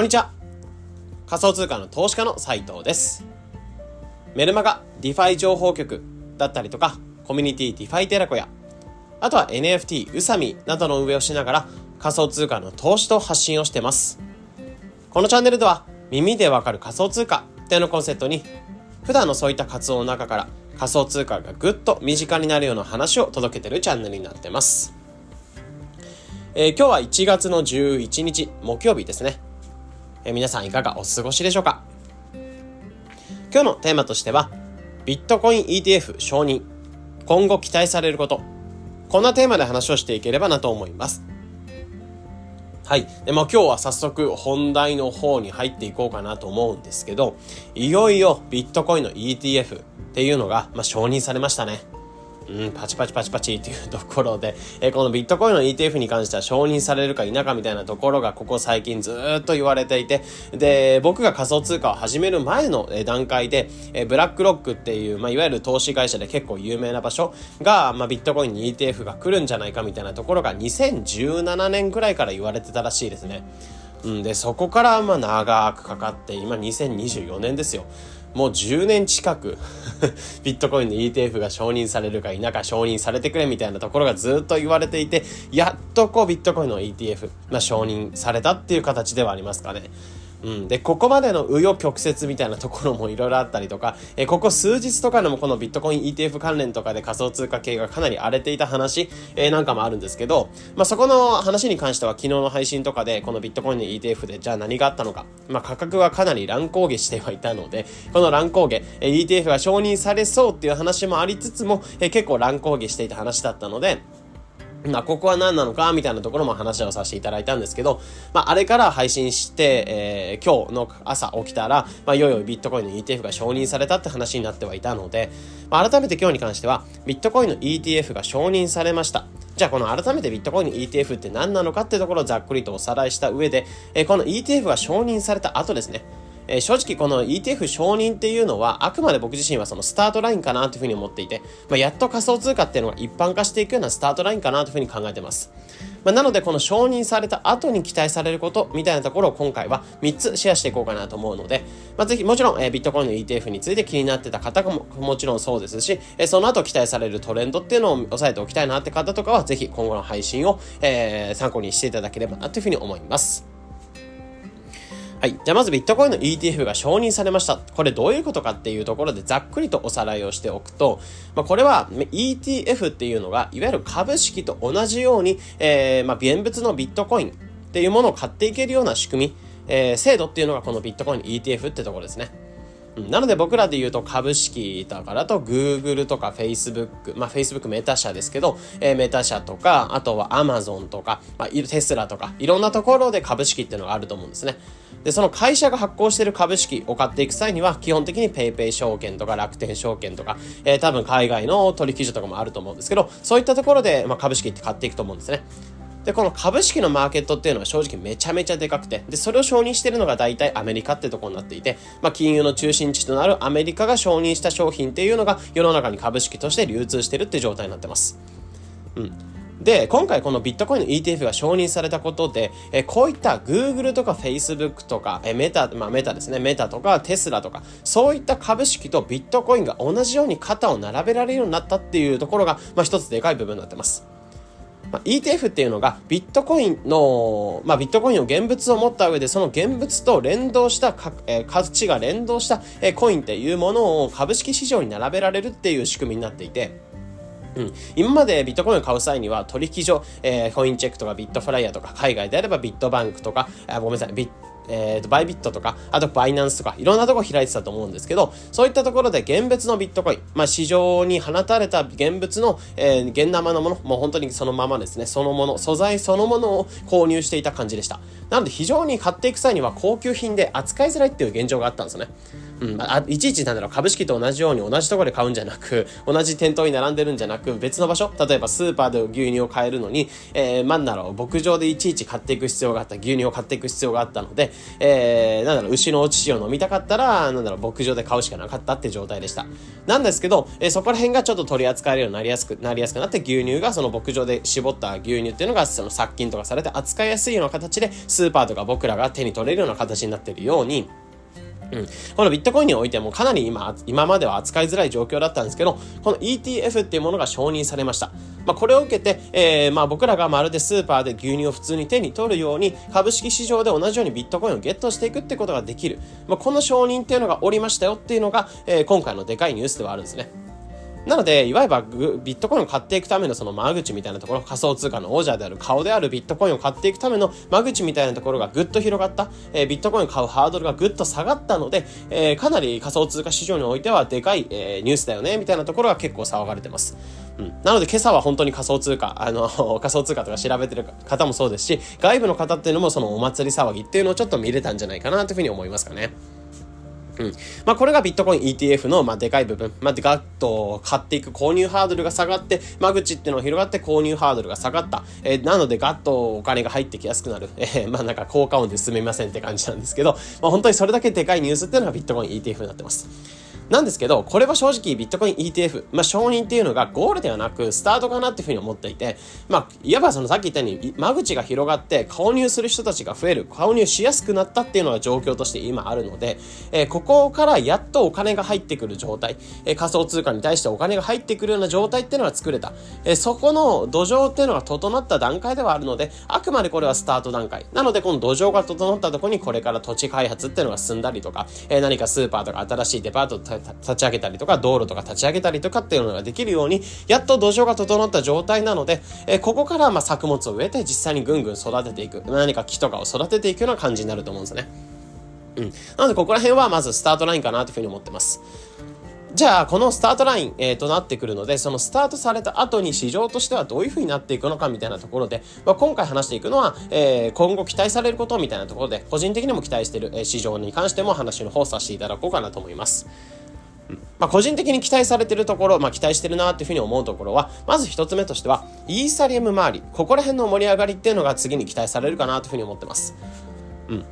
こんにちは。仮想通貨の投資家の斉藤です。メルマガ、 DeFi 情報局だったりとか、コミュニティ DeFi テラコや、あとは NFT、ウサミなどの運営をしながら仮想通貨の投資と発信をしてます。このチャンネルでは耳でわかる仮想通貨っていうのコンセプトに、普段のそういった活動の中から仮想通貨がぐっと身近になるような話を届けてるチャンネルになってます。えー、今日は1月の11日木曜日ですね。え、皆さんいかがお過ごしでしょうか？今日のテーマとしては、ビットコイン ETF 承認、今後期待されること、こんなテーマで話をしていければなと思います。はい。で、まあ今日は早速本題の方に入っていこうかなと思うんですけど、いよいよビットコインの ETF っていうのが、まあ、承認されましたね。うん、パチパチパチパチっていうところで、え、このビットコインの ETF に関しては承認されるか否かみたいなところがここ最近ずっと言われていて、で、僕が仮想通貨を始める前の段階で、え、ブラックロックっていう、まあ、いわゆる投資会社で結構有名な場所が、まあ、ビットコインに ETF が来るんじゃないかみたいなところが2017年くらいから言われてたらしいですね。うん、で、そこからまあ長くかかって、今2024年ですよ。もう10年近く ビットコインの ETF が承認されるか否か承認されてくれみたいなところがずっと言われていて、やっとこうビットコインの ETF、まあ、承認されたっていう形ではありますかね。うん。で、ここまでの紆余曲折みたいなところもいろいろあったりとか、えここ数日とかでもこのビットコイン ETF 関連とかで仮想通貨系がかなり荒れていた話、え、なんかもあるんですけど、まあ、そこの話に関しては昨日の配信とかで、このビットコインの ETF でじゃあ何があったのか、まあ、価格はかなり乱高下してはいたので、この乱高下、え ETF が承認されそうっていう話もありつつも、え結構乱高下していた話だったので、まあ、ここは何なのかみたいなところも話をさせていただいたんですけど、まあ、あれから配信して、えー、今日の朝起きたら、まあ、いよいよビットコインの ETF が承認されたって話になってはいたので、まあ、改めて今日に関しては、ビットコインの ETF が承認されました。じゃあこの改めてビットコインの ETF って何なのかってところをざっくりとおさらいした上で、えー、この ETF が承認された後ですね、え、正直この ETF 承認っていうのは、あくまで僕自身はそのスタートラインかなというふうに思っていて、まあ、やっと仮想通貨っていうのが一般化していくようなスタートラインかなというふうに考えてます。まあ、なので、この承認された後に期待されることみたいなところを今回は3つシェアしていこうかなと思うので、まあ、ぜひ、もちろん、えー、ビットコインの ETF について気になってた方ももちろんそうですし、えー、その後期待されるトレンドっていうのを押さえておきたいなって方とかは、ぜひ今後の配信を、えー、参考にしていただければなというふうに思います。はい。じゃあまずビットコインの ETF が承認されました。これどういうことかっていうところでざっくりとおさらいをしておくと、まあ、これは ETF っていうのが、いわゆる株式と同じように、えー、まあ、現物のビットコインっていうものを買っていけるような仕組み、えー、制度っていうのがこのビットコイン ETF ってところですね。なので僕らで言うと株式だからと Google とか Facebook、まあ Facebook メタ社ですけど、えー、メタ社とか、あとは Amazon とか、まあ、テスラとか、いろんなところで株式っていうのがあると思うんですね。で、その会社が発行している株式を買っていく際には、基本的に PayPay 証券とか楽天証券とか、えー、多分海外の取引所とかもあると思うんですけど、そういったところで、まあ、株式って買っていくと思うんですね。で、この株式のマーケットっていうのは正直めちゃめちゃでかくて、で、それを承認しているのが大体アメリカってところになっていて、まあ、金融の中心地となるアメリカが承認した商品っていうのが世の中に株式として流通してるって状態になってます。うん。で、今回このビットコインの ETF が承認されたことで、えこういった Google とか Facebook とか、えメタ、まあメタですね、メタとかテスラとか、そういった株式とビットコインが同じように肩を並べられるようになったっていうところが、まあ一つでかい部分になってます。まあ、ETF っていうのがビットコインの、まあ、ビットコインの現物を持った上でその現物と連動した、えー、価値が連動した、えー、コインっていうものを株式市場に並べられるっていう仕組みになっていて、うん、今までビットコインを買う際には取引所、えー、コインチェックとかビットフライヤーとか海外であればビットバンクとか、あごめんなさい、ビッえーと、バイビットとか、あとバイナンスとか、いろんなとこ開いてたと思うんですけど、そういったところで現物のビットコイン、まあ市場に放たれた現物の、えー、現生のもの、もう本当にそのままですね、そのもの、素材そのものを購入していた感じでした。なので非常に買っていく際には高級品で扱いづらいっていう現状があったんですよね。うん、あいちいちなんだろう、株式と同じように同じところで買うんじゃなく、同じ店頭に並んでるんじゃなく、別の場所、例えばスーパーで牛乳を買えるのに、えー、なんだろう、牧場でいちいち買っていく必要があった、牛乳を買っていく必要があったので、えー、なんだろう、牛のお乳を飲みたかったら、なんだろう、牧場で買うしかなかったって状態でした。なんですけど、えー、そこら辺がちょっと取り扱えるようになりやすく、なりやすくなって、牛乳がその牧場で絞った牛乳っていうのが、その殺菌とかされて扱いやすいような形で、スーパーとか僕らが手に取れるような形になっているように、うん、このビットコインにおいてもかなり今、今までは扱いづらい状況だったんですけど、この ETF っていうものが承認されました。まあ、これを受けて、えー、まあ僕らがまるでスーパーで牛乳を普通に手に取るように、株式市場で同じようにビットコインをゲットしていくってことができる。まあ、この承認っていうのがおりましたよっていうのが、えー、今回のでかいニュースではあるんですね。なので、いわゆるビットコインを買っていくためのその間口みたいなところ、仮想通貨の王者である顔であるビットコインを買っていくための間口みたいなところがぐっと広がった、えー、ビットコインを買うハードルがぐっと下がったので、えー、かなり仮想通貨市場においてはでかい、えー、ニュースだよね、みたいなところが結構騒がれてます。うん、なので今朝は本当に仮想通貨、あの、仮想通貨とか調べてる方もそうですし、外部の方っていうのもそのお祭り騒ぎっていうのをちょっと見れたんじゃないかなというふうに思いますかね。うん。まあ、これがビットコイン ETF の、まあ、でかい部分。まあ、ガッと買っていく購入ハードルが下がって、間口っていうのが広がって購入ハードルが下がった。えー、なので、ガッとお金が入ってきやすくなる。えー、まあ、なんか効果音で進めませんって感じなんですけど、まあ、本当にそれだけでかいニュースっていうのがビットコイン ETF になってます。なんですけど、これは正直ビットコイン ETF、まあ承認っていうのがゴールではなくスタートかなっていうふうに思っていて、まあ、いわばそのさっき言ったように間口が広がって購入する人たちが増える、購入しやすくなったっていうのが状況として今あるので、えー、ここからやっとお金が入ってくる状態、えー、仮想通貨に対してお金が入ってくるような状態っていうのが作れた。えー、そこの土壌っていうのが整った段階ではあるので、あくまでこれはスタート段階。なので、この土壌が整ったところにこれから土地開発っていうのが進んだりとか、えー、何かスーパーとか新しいデパート立ち上げたりとか道路とか立ち上げたりとかっていうのができるように、やっと土壌が整った状態なので、え、ここからま作物を植えて実際にぐんぐん育てていく。何か木とかを育てていくような感じになると思うんですね。うん。なので、ここら辺はまずスタートラインかなというふうに思ってます。じゃあ、このスタートライン、えー、となってくるので、そのスタートされた後に市場としてはどういう風になっていくのかみたいなところで、まあ、今回話していくのは、えー、今後期待されることみたいなところで、個人的にも期待している、え市場に関しても話の方させていただこうかなと思います。まあ、個人的に期待されてるところ、まあ、期待してるなっていうふうに思うところは、まず一つ目としては、イーサリアム周り、ここら辺の盛り上がりっていうのが次に期待されるかなというふうに思ってます。うん。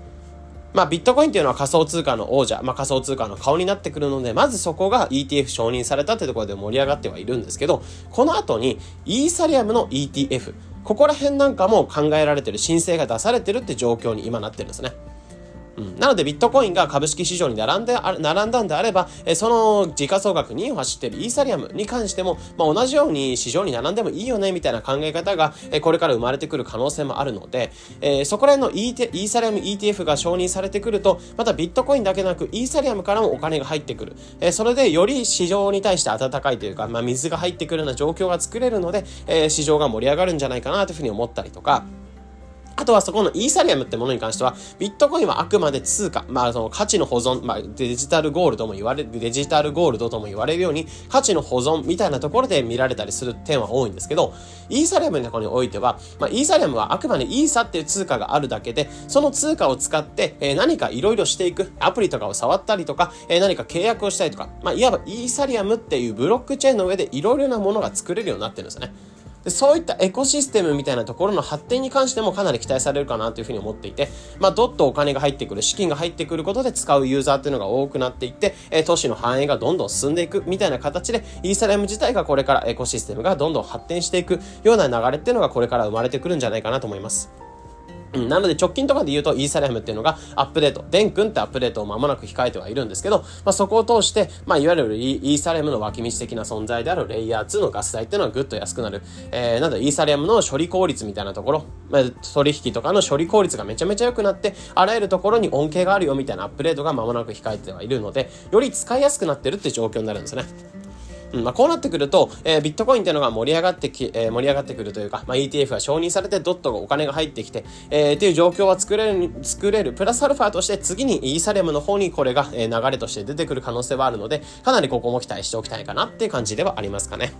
まあ、ビットコインっていうのは仮想通貨の王者、まあ、仮想通貨の顔になってくるので、まずそこが ETF 承認されたってところで盛り上がってはいるんですけど、この後にイーサリアムの ETF、ここら辺なんかも考えられてる申請が出されてるって状況に今なってるんですね。うん、なのでビットコインが株式市場に並んで並んだんであれば、えその時価総額2を走っているイーサリアムに関しても、まあ、同じように市場に並んでもいいよねみたいな考え方が、えこれから生まれてくる可能性もあるので、え、そこら辺の e イーサリアム ETF が承認されてくると、またビットコインだけなくイーサリアムからもお金が入ってくる。え、それでより市場に対して温かいというか、まあ、水が入ってくるような状況が作れるので、え、市場が盛り上がるんじゃないかなというふうに思ったりとか、あとはそこのイーサリアムってものに関しては、ビットコインはあくまで通貨、まあその価値の保存、まあデジタルゴールドも言われ、デジタルゴールドとも言われるように、価値の保存みたいなところで見られたりする点は多いんですけど、イーサリアムの中においては、まあイーサリアムはあくまでイーサっていう通貨があるだけで、その通貨を使って、えー、何かいろいろしていく、アプリとかを触ったりとか、えー、何か契約をしたりとか、まあいわばイーサリアムっていうブロックチェーンの上でいろいろなものが作れるようになってるんですよね。でそういったエコシステムみたいなところの発展に関してもかなり期待されるかなというふうに思っていて、まあ、どっとお金が入ってくる、資金が入ってくることで使うユーザーっていうのが多くなっていって、え、都市の繁栄がどんどん進んでいくみたいな形で、イーサリアム自体がこれからエコシステムがどんどん発展していくような流れっていうのがこれから生まれてくるんじゃないかなと思います。うん、なので直近とかで言うとイーサリアムっていうのがアップデート、デン君ってアップデートを間もなく控えてはいるんですけど、まあ、そこを通して、まあ、いわゆるイーサリアムの脇道的な存在であるレイヤー2のガス代っていうのはぐっと安くなる。えー、なんだ、イーサリアムの処理効率みたいなところ、まあ、取引とかの処理効率がめちゃめちゃ良くなって、あらゆるところに恩恵があるよみたいなアップデートが間もなく控えてはいるので、より使いやすくなってるって状況になるんですね。うんまあ、こうなってくると、えー、ビットコインっていうのが盛り上がってき、えー、盛り上がってくるというか、まあ、ETF が承認されてドットがお金が入ってきて、えー、っていう状況は作れる、作れる。プラスアルファとして次にイーサリアムの方にこれが、え、流れとして出てくる可能性はあるので、かなりここも期待しておきたいかなっていう感じではありますかね。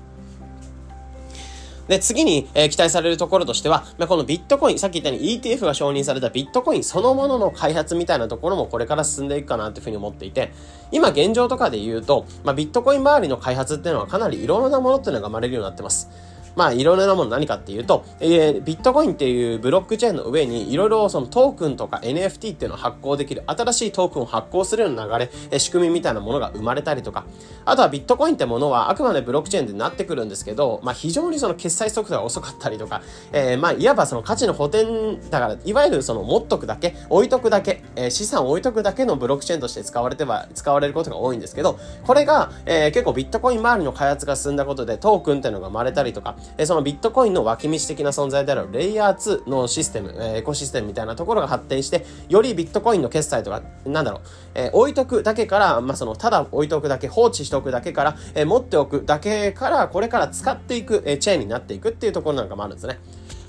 で、次に、えー、期待されるところとしては、まあ、このビットコイン、さっき言ったように ETF が承認されたビットコインそのものの開発みたいなところもこれから進んでいくかなというふうに思っていて、今現状とかで言うと、まあ、ビットコイン周りの開発っていうのはかなりいろんなものっていうのが生まれるようになってます。まあいろいろなもの何かっていうと、えー、ビットコインっていうブロックチェーンの上にいろいろそのトークンとか NFT っていうのを発行できる新しいトークンを発行するような流れ、えー、仕組みみたいなものが生まれたりとか、あとはビットコインってものはあくまでブロックチェーンでなってくるんですけど、まあ非常にその決済速度が遅かったりとか、えー、まあいわばその価値の補填、だからいわゆるその持っとくだけ、置いとくだけ、えー、資産を置いとくだけのブロックチェーンとして使われては、使われることが多いんですけど、これが、えー、結構ビットコイン周りの開発が進んだことでトークンっていうのが生まれたりとか、え、そのビットコインの脇道的な存在であるレイヤー2のシステム、え、エコシステムみたいなところが発展して、よりビットコインの決済とか、なんだろう、え、置いとくだけから、まあ、その、ただ置いとくだけ、放置しておくだけから、え、持っておくだけから、これから使っていく、え、チェーンになっていくっていうところなんかもあるんですね。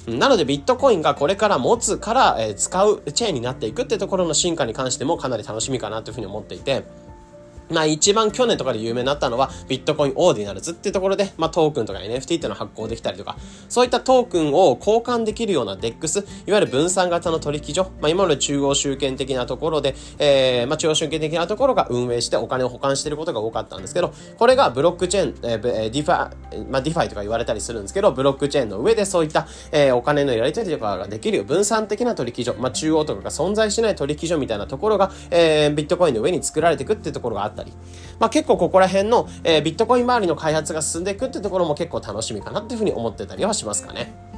なのでビットコインがこれから持つから、え、使うチェーンになっていくってところの進化に関してもかなり楽しみかなというふうに思っていて、まあ一番去年とかで有名になったのはビットコイン Ordinals っていうところで、まあトークンとか NFT っていうのを発行できたりとか、そういったトークンを交換できるような DEX、いわゆる分散型の取引所、まあ今まで中央集権的なところで、えー、まあ中央集権的なところが運営してお金を保管していることが多かったんですけど、これがブロックチェーン、えー、 DeFi、まあ DeFi とか言われたりするんですけど、ブロックチェーンの上でそういった、えー、お金のやり取りとかができる分散的な取引所、まあ中央とかが存在しない取引所みたいなところが、えー、ビットコインの上に作られていくっていうところがあったたり、まあ結構ここら辺の、えー、ビットコイン周りの開発が進んでいくってところも結構楽しみかなっていうふうに思ってたりはしますかね。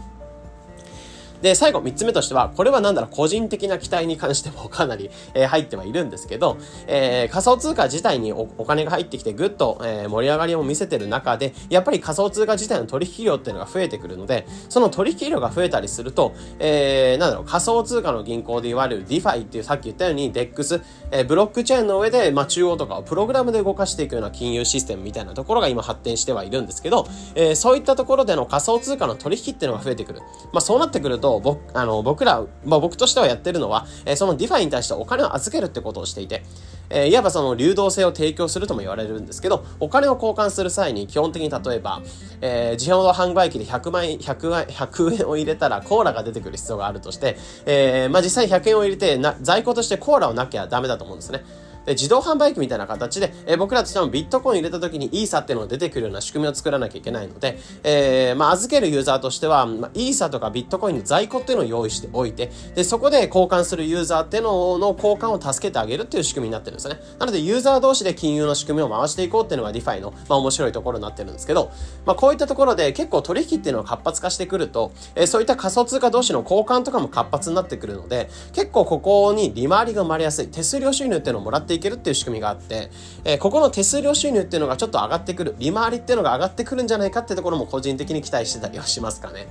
で、最後3つ目としては、これはなんだろう、個人的な期待に関してもかなり、えー、入ってはいるんですけど、えー、仮想通貨自体にお金が入ってきてぐっと、えー、盛り上がりを見せてる中で、やっぱり仮想通貨自体の取引量っていうのが増えてくるので、その取引量が増えたりすると、えー、なんだろう、仮想通貨の銀行で言われる DeFi っていうさっき言ったように DEX、えー、ブロックチェーンの上で、まあ、中央とかをプログラムで動かしていくような金融システムみたいなところが今発展してはいるんですけど、えー、そういったところでの仮想通貨の取引っていうのが増えてくる。まあ、そうなってくると、僕、あの、僕ら、まあ僕としてはやってるのは、えー、その DeFi に対してお金を預けるってことをしていて、えー、いわばその流動性を提供するとも言われるんですけど、お金を交換する際に基本的に例えば、えー、自動販売機で100万円、100, 100円を入れたらコーラが出てくる必要があるとして、えー、まあ実際100円を入れてな、在庫としてコーラをなきゃダメだと思うんですね。で自動販売機みたいな形で、えー、僕らとしてもビットコイン入れた時にイーサっていうのが出てくるような仕組みを作らなきゃいけないので、えー、まあ、預けるユーザーとしては、まあ、イーサとかビットコインの在庫っていうのを用意しておいて、で、そこで交換するユーザーっていうのの交換を助けてあげるっていう仕組みになってるんですね。なので、ユーザー同士で金融の仕組みを回していこうっていうのが DeFi の、まあ、面白いところになってるんですけど、まあ、こういったところで結構取引っていうのが活発化してくると、えー、そういった仮想通貨同士の交換とかも活発になってくるので、結構ここに利回りが生まれやすい、手数料収入っていうのをもらっていけるっていう仕組みがあって、えー、ここの手数料収入っていうのがちょっと上がってくる、利回りっていうのが上がってくるんじゃないかっていうところも個人的に期待してたりはしますかね。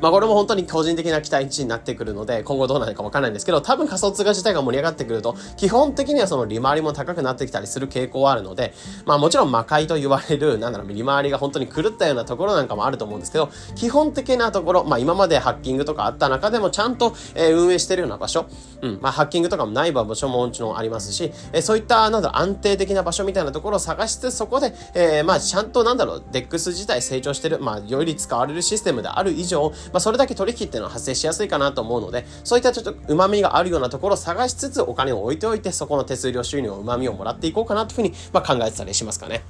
まあこれも本当に個人的な期待値になってくるので、今後どうなるかわからないんですけど、多分仮想通貨自体が盛り上がってくると、基本的にはその利回りも高くなってきたりする傾向はあるので、まあもちろん魔界と言われる、なんだろう、利回りが本当に狂ったようなところなんかもあると思うんですけど、基本的なところ、まあ今までハッキングとかあった中でもちゃんと、えー、運営してるような場所、うん、まあハッキングとかもない場所ももちろんありますし、えー、そういった、なんだろう、安定的な場所みたいなところを探して、そこで、えー、まあちゃんとなんだろう、DEX 自体成長してる、まあより使われるシステムである以上、まあそれだけ取引っていうのは発生しやすいかなと思うので、そういったちょっと旨味があるようなところを探しつつお金を置いておいて、そこの手数料収入を旨味をもらっていこうかなというふうに、まあ、考えてたりしますかね。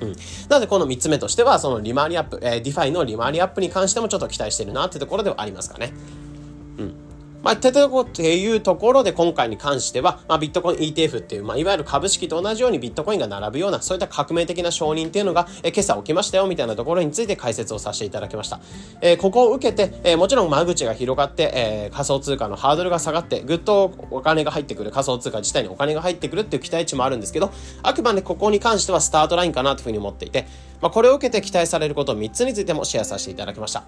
うん。なので、この3つ目としては、その利回りアップ、えー、 DeFi の利回りアップに関してもちょっと期待してるなってところではありますかね。うん。まあ、っていうところで今回に関しては、まあ、ビットコイン ETF っていう、まあ、いわゆる株式と同じようにビットコインが並ぶような、そういった革命的な承認っていうのが、え今朝起きましたよ、みたいなところについて解説をさせていただきました。えー、ここを受けて、えー、もちろん間口が広がって、えー、仮想通貨のハードルが下がって、ぐっとお金が入ってくる、仮想通貨自体にお金が入ってくるっていう期待値もあるんですけど、あくまでここに関してはスタートラインかなというふうに思っていて、まあ、これを受けて期待されること3つについてもシェアさせていただきました。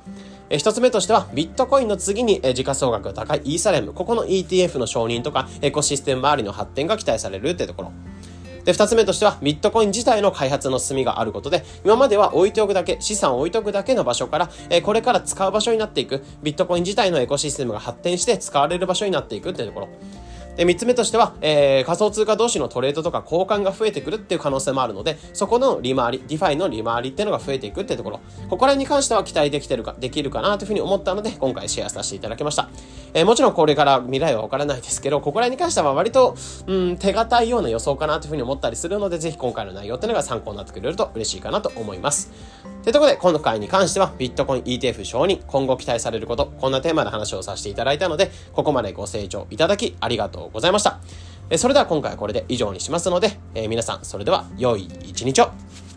え1つ目としては、ビットコインの次に、え時価総額が高いイーサレム、ここの ETF の承認とか、エコシステム周りの発展が期待されるってところ。で、二つ目としては、ビットコイン自体の開発の進みがあることで、今までは置いておくだけ、資産を置いておくだけの場所から、えこれから使う場所になっていく、ビットコイン自体のエコシステムが発展して使われる場所になっていくっていうところ。で、3つ目としては、えー、仮想通貨同士のトレードとか交換が増えてくるっていう可能性もあるので、そこの利回り、 DeFi の利回りっていうのが増えていくっていうところ、ここら辺に関しては期待できてるか、できるかなというふうに思ったので、今回シェアさせていただきました。えー、もちろんこれから未来はわからないですけど、ここら辺に関しては割と、うん、手堅いような予想かなというふうに思ったりするので、ぜひ今回の内容っていうのが参考になってくれると嬉しいかなと思います。というところで、今回に関しては、ビットコイン ETF 承認、今後期待されること、こんなテーマで話をさせていただいたので、ここまでご清聴いただきありがとうございました。それでは今回はこれで以上にしますので、えー、皆さん、それでは良い一日を。